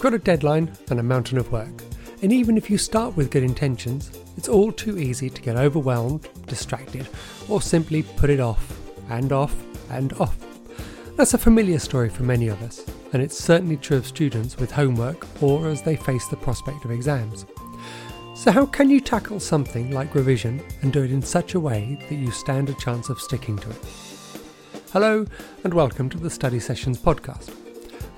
You've got a deadline and a mountain of work, and even if you start with good intentions, it's all too easy to get overwhelmed, distracted, or simply put it off and off and off. That's a familiar story for many of us, and it's certainly true of students with homework or as they face the prospect of exams. So, how can you tackle something like revision and do it in such a way that you stand a chance of sticking to it? Hello, and welcome to the Study Sessions podcast.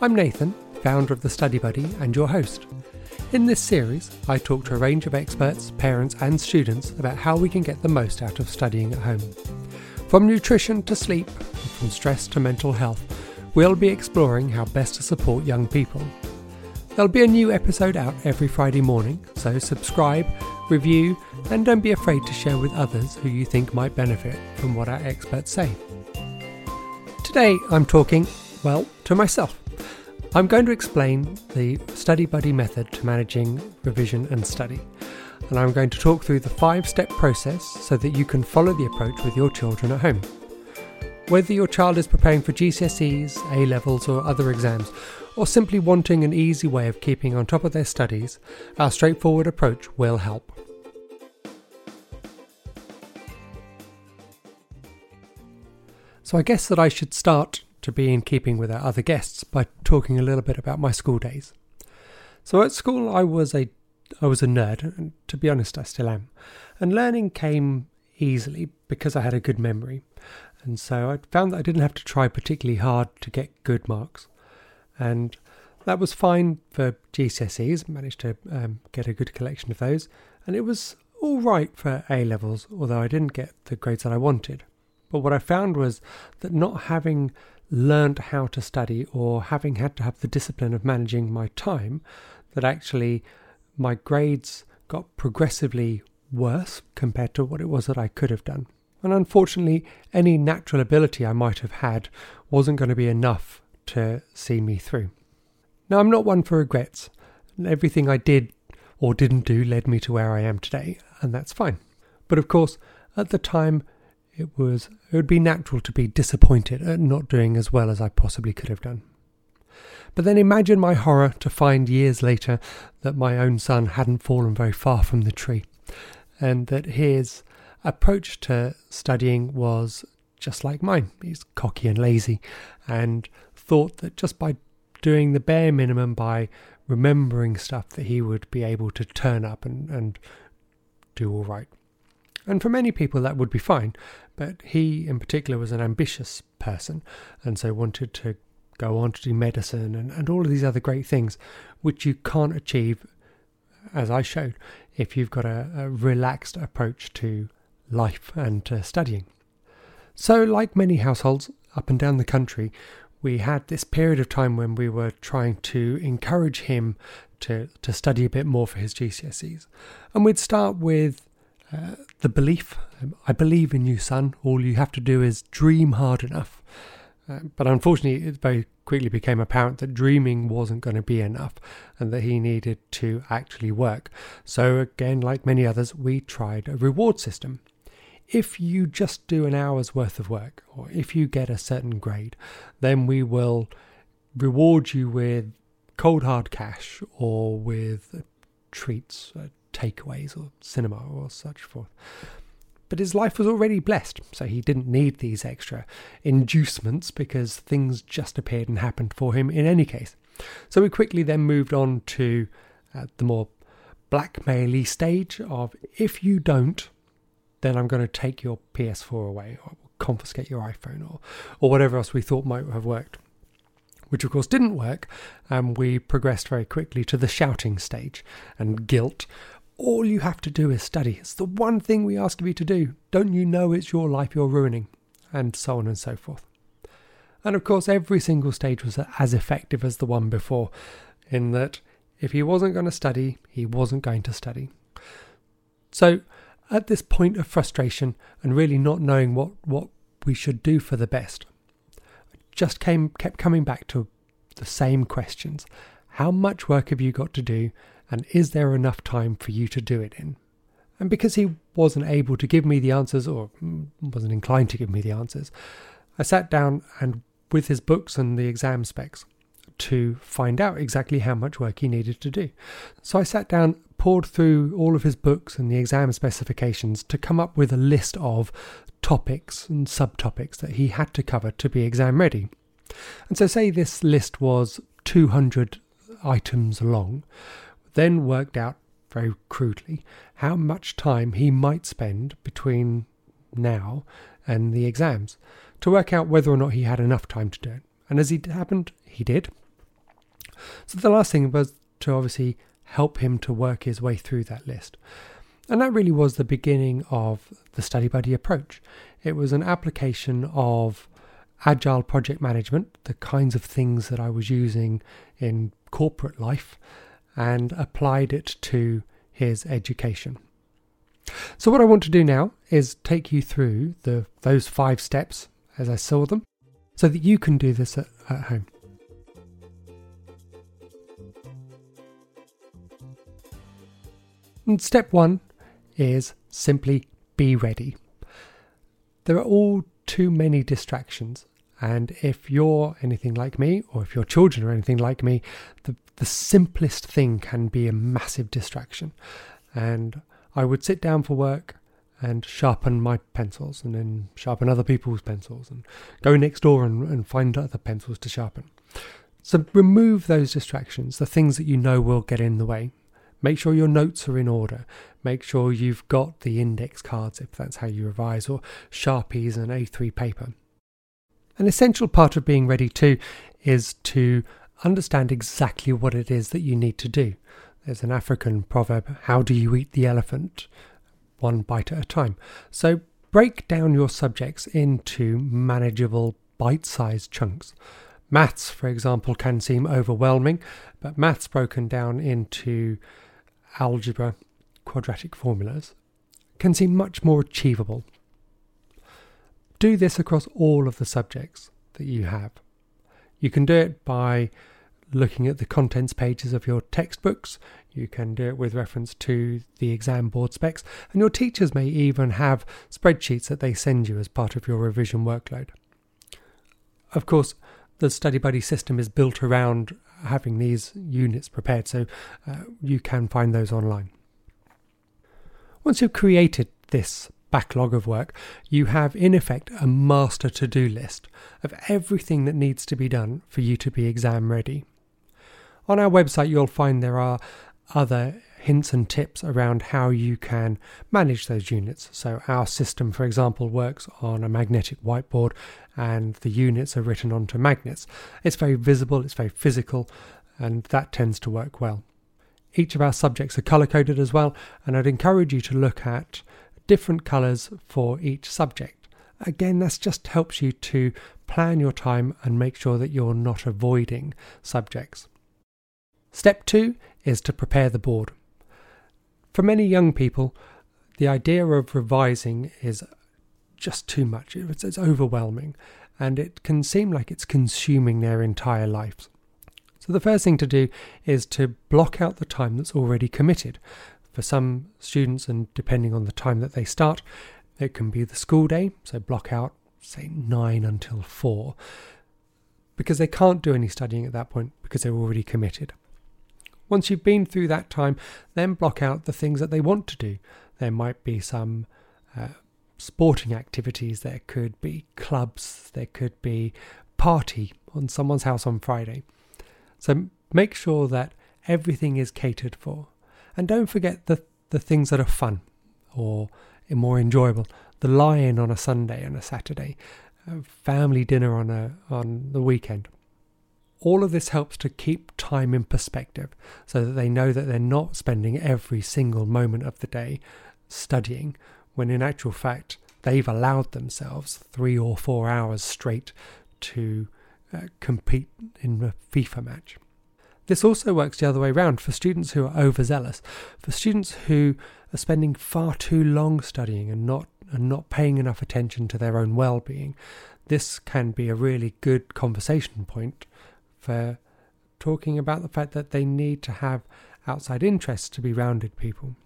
I'm Nathan, founder of the Study Buddy, and your host. In this series, I talk to a range of experts, parents, and students about how we can get the most out of studying at home. From nutrition to sleep, from stress to mental health, we'll be exploring how best to support young people There'll be a new episode out every Friday morning, so subscribe, review, and don't be afraid to share with others who you think might benefit from what our experts say. Today I'm talking, well, to myself. I'm going to explain the Study Buddy method to managing revision and study. And I'm going to talk through the five step process so that you can follow the approach with your children at home. Whether your child is preparing for GCSEs, A levels, or other exams, or simply wanting an easy way of keeping on top of their studies, our straightforward approach will help. So I guess that I should start to be in keeping with our other guests by talking a little bit about my school days. So at school I was a I was a nerd, and to be honest I still am. And learning came easily because I had a good memory. And so I found that I didn't have to try particularly hard to get good marks and that was fine for GCSEs. Managed to um, get a good collection of those, and it was all right for A levels, although I didn't get the grades that I wanted. But what I found was that not having learned how to study or having had to have the discipline of managing my time, that actually my grades got progressively worse compared to what it was that I could have done. And unfortunately, any natural ability I might have had wasn't going to be enough to see me through. Now, I'm not one for regrets. Everything I did or didn't do led me to where I am today, and that's fine. But of course, at the time, it was it would be natural to be disappointed at not doing as well as I possibly could have done. But then imagine my horror to find years later that my own son hadn't fallen very far from the tree, and that his approach to studying was just like mine. He's cocky and lazy, and thought that just by doing the bare minimum, by remembering stuff, that he would be able to turn up and, and do all right. And for many people, that would be fine. But he, in particular, was an ambitious person and so wanted to go on to do medicine and, and all of these other great things, which you can't achieve, as I showed, if you've got a, a relaxed approach to life and to studying. So, like many households up and down the country, we had this period of time when we were trying to encourage him to, to study a bit more for his GCSEs. And we'd start with the belief I believe in you, son. All you have to do is dream hard enough. Uh, but unfortunately, it very quickly became apparent that dreaming wasn't going to be enough and that he needed to actually work. So, again, like many others, we tried a reward system if you just do an hour's worth of work or if you get a certain grade, then we will reward you with cold hard cash or with treats, uh, takeaways or cinema or such forth. But his life was already blessed, so he didn't need these extra inducements because things just appeared and happened for him in any case. So we quickly then moved on to uh, the more blackmaily stage of if you don't, then I'm going to take your PS4 away or confiscate your iPhone or, or whatever else we thought might have worked. Which, of course, didn't work, and we progressed very quickly to the shouting stage and guilt. All you have to do is study. It's the one thing we ask of you to do. Don't you know it's your life you're ruining? And so on and so forth. And of course, every single stage was as effective as the one before, in that if he wasn't going to study, he wasn't going to study. So, at this point of frustration and really not knowing what, what we should do for the best, I just came kept coming back to the same questions. How much work have you got to do, and is there enough time for you to do it in? And because he wasn't able to give me the answers, or wasn't inclined to give me the answers, I sat down and, with his books and the exam specs, to find out exactly how much work he needed to do. So I sat down, pored through all of his books and the exam specifications to come up with a list of topics and subtopics that he had to cover to be exam ready. And so, say this list was 200 items long, then worked out very crudely how much time he might spend between now and the exams to work out whether or not he had enough time to do it. And as it happened, he did. So the last thing was to obviously help him to work his way through that list. And that really was the beginning of the Study Buddy approach. It was an application of agile project management, the kinds of things that I was using in corporate life, and applied it to his education. So what I want to do now is take you through the those five steps as I saw them so that you can do this at, at home. And step 1 is simply be ready. There are all too many distractions and if you're anything like me, or if your children are anything like me, the, the simplest thing can be a massive distraction. And I would sit down for work and sharpen my pencils and then sharpen other people's pencils and go next door and, and find other pencils to sharpen. So remove those distractions, the things that you know will get in the way. Make sure your notes are in order. Make sure you've got the index cards if that's how you revise, or Sharpies and A3 paper. An essential part of being ready too is to understand exactly what it is that you need to do. There's an African proverb, how do you eat the elephant? One bite at a time. So break down your subjects into manageable bite sized chunks. Maths, for example, can seem overwhelming, but maths broken down into algebra, quadratic formulas, can seem much more achievable do this across all of the subjects that you have. You can do it by looking at the contents pages of your textbooks. You can do it with reference to the exam board specs, and your teachers may even have spreadsheets that they send you as part of your revision workload. Of course, the Study Buddy system is built around having these units prepared, so uh, you can find those online. Once you've created this backlog of work, you have in effect a master to do list of everything that needs to be done for you to be exam ready. On our website, you'll find there are other hints and tips around how you can manage those units. So, our system, for example, works on a magnetic whiteboard and the units are written onto magnets. It's very visible, it's very physical, and that tends to work well. Each of our subjects are color coded as well, and I'd encourage you to look at different colours for each subject. Again, this just helps you to plan your time and make sure that you're not avoiding subjects. Step two is to prepare the board. For many young people, the idea of revising is just too much. It's, it's, overwhelming and it can seem like it's consuming their entire lives. So, the first thing to do is to block out the time that's already committed. For some students, and depending on the time that they start, it can be the school day, so block out, say, 9 until 4, because they can't do any studying at that point because they're already committed. Once you've been through that time, then block out the things that they want to do. There might be some uh, sporting activities, there could be clubs, there could be party on someone's house on Friday. So make sure that everything is catered for. And don't forget the, the things that are fun or more enjoyable. The lie-in on a Sunday and a Saturday, a family dinner on a on the weekend. All of this helps to keep time in perspective so that they know that they're not spending every single moment of the day studying, when in actual fact they've allowed themselves three or four hours straight to uh, compete in a FIFA match. This also works the other way around for students who are overzealous, for students who are spending far too long studying and not and not paying enough attention to their own well-being. This can be a really good conversation point for talking about the fact that they need to have outside interests to be rounded people.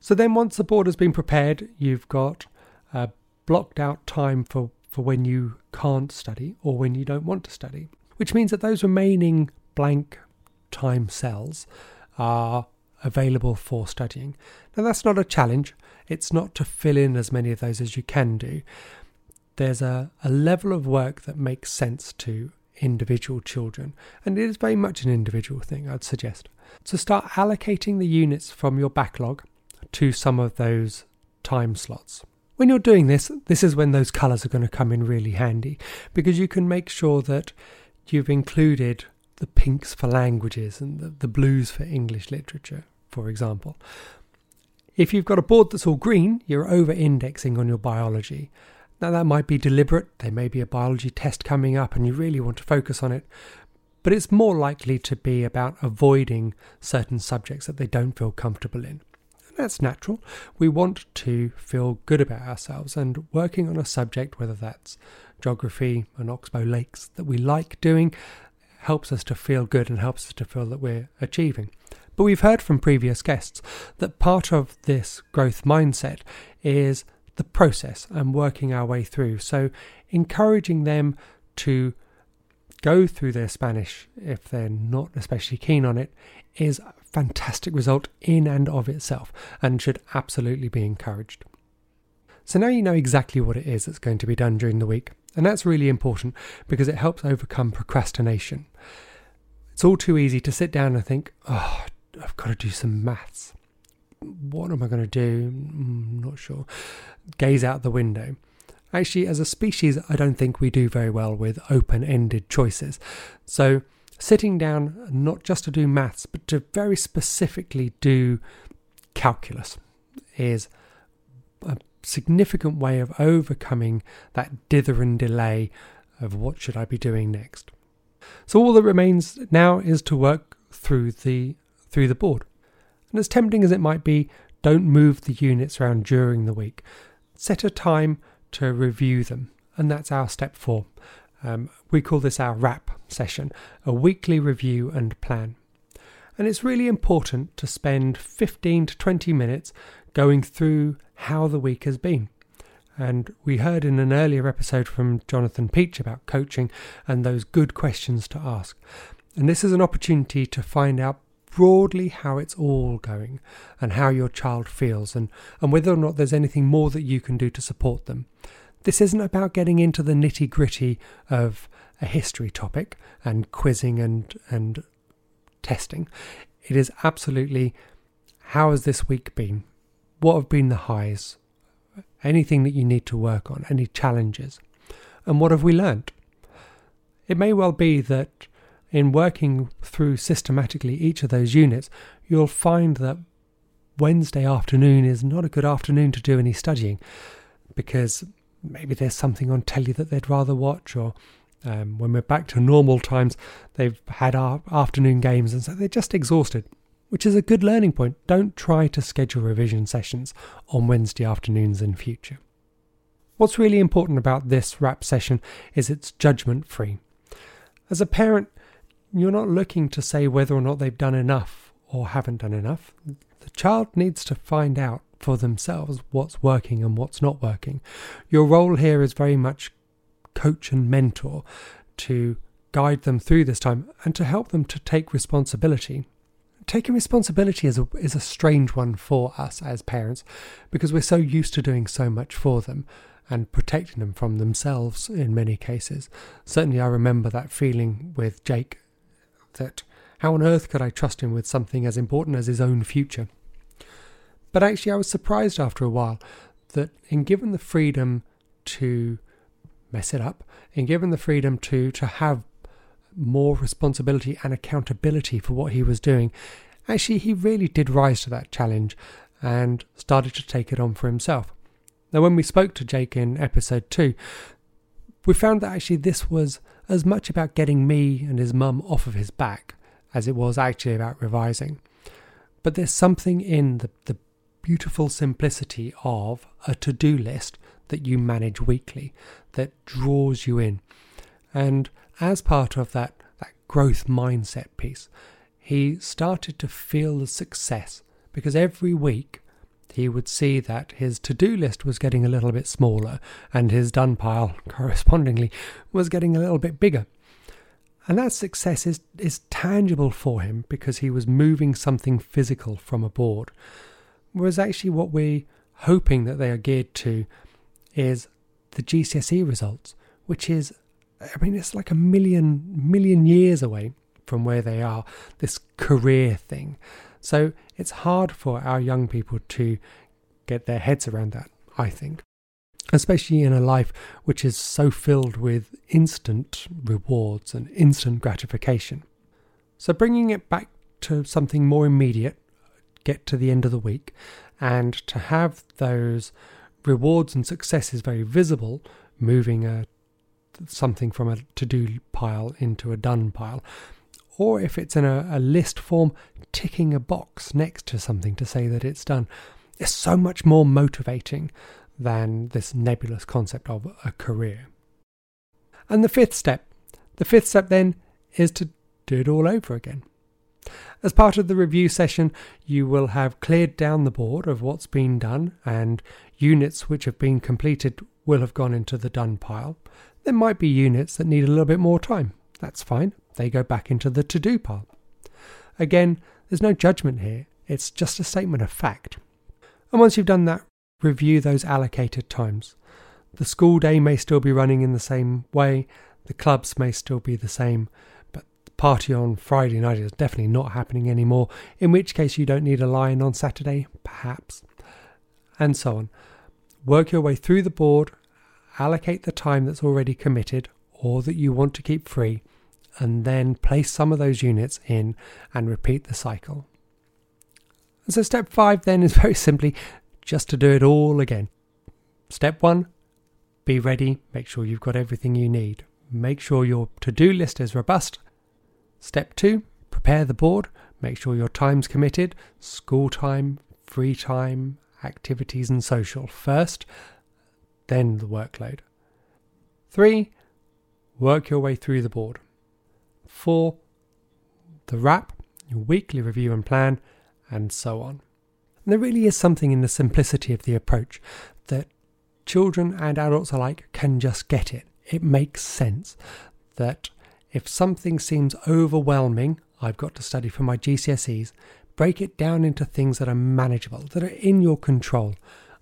So then once the board has been prepared, you've got a blocked out time for, for when you can't study or when you don't want to study. which means that those remaining blank time cells are available for studying. Now, that's not a challenge, it's not to fill in as many of those as you can do. There's a, a level of work that makes sense to individual children, and it is very much an individual thing, I'd suggest. So, start allocating the units from your backlog to some of those time slots. When you're doing this, this is when those colours are going to come in really handy because you can make sure that you've included the pinks for languages and the, the blues for English literature, for example. If you've got a board that's all green, you're over indexing on your biology. Now, that might be deliberate, there may be a biology test coming up and you really want to focus on it, but it's more likely to be about avoiding certain subjects that they don't feel comfortable in. That's natural. We want to feel good about ourselves and working on a subject, whether that's geography and Oxbow Lakes, that we like doing, helps us to feel good and helps us to feel that we're achieving. But we've heard from previous guests that part of this growth mindset is the process and working our way through. So, encouraging them to go through their Spanish if they're not especially keen on it is a fantastic result in and of itself and should absolutely be encouraged. So now you know exactly what it is that's going to be done during the week, and that's really important because it helps overcome procrastination. It's all too easy to sit down and think, oh, I've got to do some maths. What am I going to do? I'm mm, not sure. Gaze out the window. Actually, as a species, I don't think we do very well with open ended choices. So, sitting down not just to do maths, but to very specifically do calculus is a significant way of overcoming that dither and delay of what should I be doing next. So all that remains now is to work through the through the board. And as tempting as it might be, don't move the units around during the week. Set a time to review them, and that's our step four. Um, we call this our wrap session, a weekly review and plan. And it's really important to spend 15 to 20 minutes going through how the week has been. And we heard in an earlier episode from Jonathan Peach about coaching and those good questions to ask. And this is an opportunity to find out broadly how it's all going and how your child feels and, and whether or not there's anything more that you can do to support them. This isn't about getting into the nitty gritty of a history topic and quizzing and, and testing. It is absolutely how has this week been? What have been the highs? Anything that you need to work on? Any challenges? And what have we learnt? It may well be that in working through systematically each of those units, you'll find that Wednesday afternoon is not a good afternoon to do any studying because maybe there's something on telly that they'd rather watch, or um, when we're back to normal times, they've had our afternoon games and so they're just exhausted, which is a good learning point. Don't try to schedule revision sessions on Wednesday afternoons in future. What's really important about this wrap session is it's judgment free. As a parent, you're not looking to say whether or not they've done enough or haven't done enough. The child needs to find out for themselves what's working and what's not working. Your role here is very much coach and mentor to guide them through this time and to help them to take responsibility. Taking responsibility is a, is a strange one for us as parents because we're so used to doing so much for them and protecting them from themselves in many cases. Certainly, I remember that feeling with Jake that how on earth could I trust him with something as important as his own future? But actually, I was surprised after a while that, in given the freedom to mess it up, in given the freedom to to have more responsibility and accountability for what he was doing, actually he really did rise to that challenge and started to take it on for himself. Now, when we spoke to Jake in episode two, we found that actually this was as much about getting me and his mum off of his back as it was actually about revising. But there's something in the, the beautiful simplicity of a to do list that you manage weekly that draws you in. And as part of that, that growth mindset piece, he started to feel the success because every week he would see that his to do list was getting a little bit smaller and his done pile correspondingly was getting a little bit bigger. And that success is, is tangible for him because he was moving something physical from a board. Whereas actually, what we're hoping that they are geared to is the GCSE results, which is, I mean, it's like a million, million years away from where they are, this career thing. So it's hard for our young people to get their heads around that, I think. Especially in a life which is so filled with instant rewards and instant gratification. So, bringing it back to something more immediate, get to the end of the week, and to have those rewards and successes very visible, moving a, something from a to do pile into a done pile, or if it's in a, a list form, ticking a box next to something to say that it's done, is so much more motivating than this nebulous concept of a career. And the fifth step, the fifth step then is to do it all over again. As part of the review session, you will have cleared down the board of what's been done, and units which have been completed will have gone into the done pile. There might be units that need a little bit more time. That's fine they go back into the to do pile. Again, there's no judgment here, it's just a statement of fact. And once you've done that, review those allocated times. The school day may still be running in the same way, the clubs may still be the same, but the party on Friday night is definitely not happening anymore, in which case you don't need a line on Saturday, perhaps, and so on. Work your way through the board, allocate the time that's already committed or that you want to keep free, and then place some of those units in and repeat the cycle. So, step five then is very simply just to do it all again. Step one, be ready, make sure you've got everything you need. Make sure your to do list is robust. Step two, prepare the board, make sure your time's committed, school time, free time, activities, and social first, then the workload. Three, work your way through the board. Four, the wrap, your weekly review and plan, and so on. And there really is something in the simplicity of the approach that children and adults alike can just get it. It makes sense that if something seems overwhelming, I've got to study for my GCSEs, break it down into things that are manageable, that are in your control.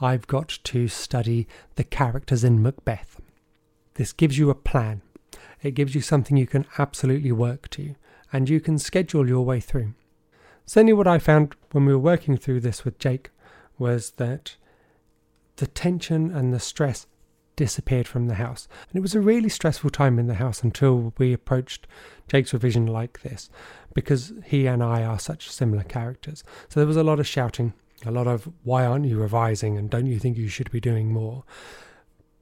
I've got to study the characters in Macbeth. This gives you a plan. It gives you something you can absolutely work to, and you can schedule your way through. Certainly, what I found when we were working through this with Jake was that the tension and the stress disappeared from the house. And it was a really stressful time in the house until we approached Jake's revision like this, because he and I are such similar characters. So there was a lot of shouting, a lot of, why aren't you revising and don't you think you should be doing more?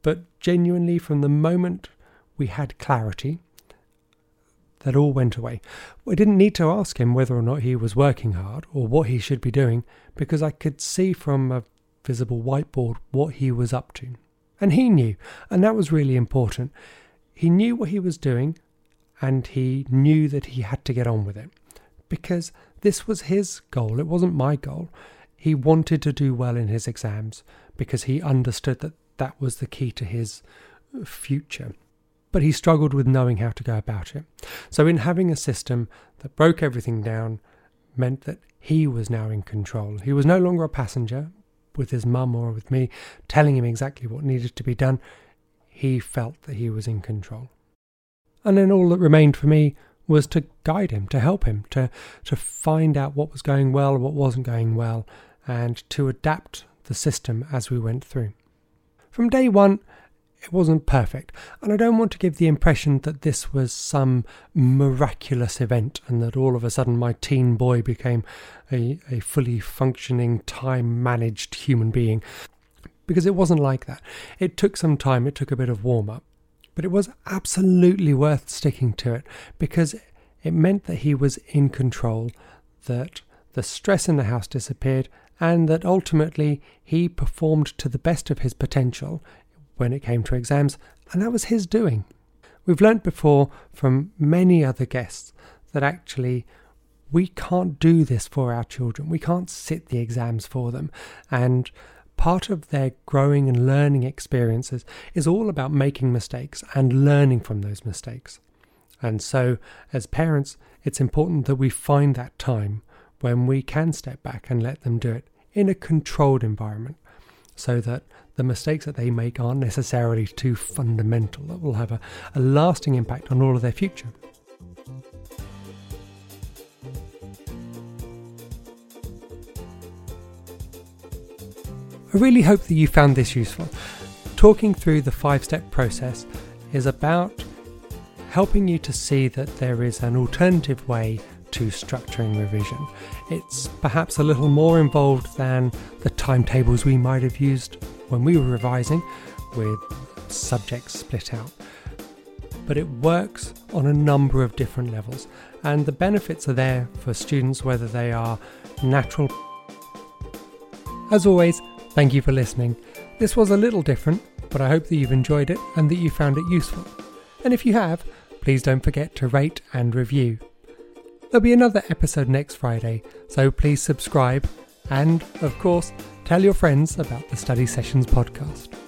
But genuinely, from the moment we had clarity. That all went away. I didn't need to ask him whether or not he was working hard or what he should be doing because I could see from a visible whiteboard what he was up to. And he knew, and that was really important. He knew what he was doing and he knew that he had to get on with it because this was his goal, it wasn't my goal. He wanted to do well in his exams because he understood that that was the key to his future but he struggled with knowing how to go about it. So, in having a system that broke everything down, meant that he was now in control. He was no longer a passenger with his mum or with me telling him exactly what needed to be done. He felt that he was in control. And then all that remained for me was to guide him, to help him, to, to find out what was going well what wasn't going well, and to adapt the system as we went through. From day one, it wasn't perfect. And I don't want to give the impression that this was some miraculous event and that all of a sudden my teen boy became a, a fully functioning, time managed human being. Because it wasn't like that. It took some time, it took a bit of warm up. But it was absolutely worth sticking to it because it meant that he was in control, that the stress in the house disappeared, and that ultimately he performed to the best of his potential when it came to exams, and that was his doing. We've learnt before from many other guests that actually we can't do this for our children. We can't sit the exams for them. And part of their growing and learning experiences is all about making mistakes and learning from those mistakes. And so, as parents, it's important that we find that time when we can step back and let them do it in a controlled environment so that the mistakes that they make aren't necessarily too fundamental, that will have a, a lasting impact on all of their future. I really hope that you found this useful. Talking through the five step process is about helping you to see that there is an alternative way to structuring revision. It's perhaps a little more involved than the timetables we might have used when we were revising with subjects split out. But it works on a number of different levels, and the benefits are there for students whether they are natural. As always, thank you for listening. This was a little different, but I hope that you've enjoyed it and that you found it useful. And if you have, please don't forget to rate and review. There'll be another episode next Friday, so please subscribe and, of course, tell your friends about the Study Sessions podcast.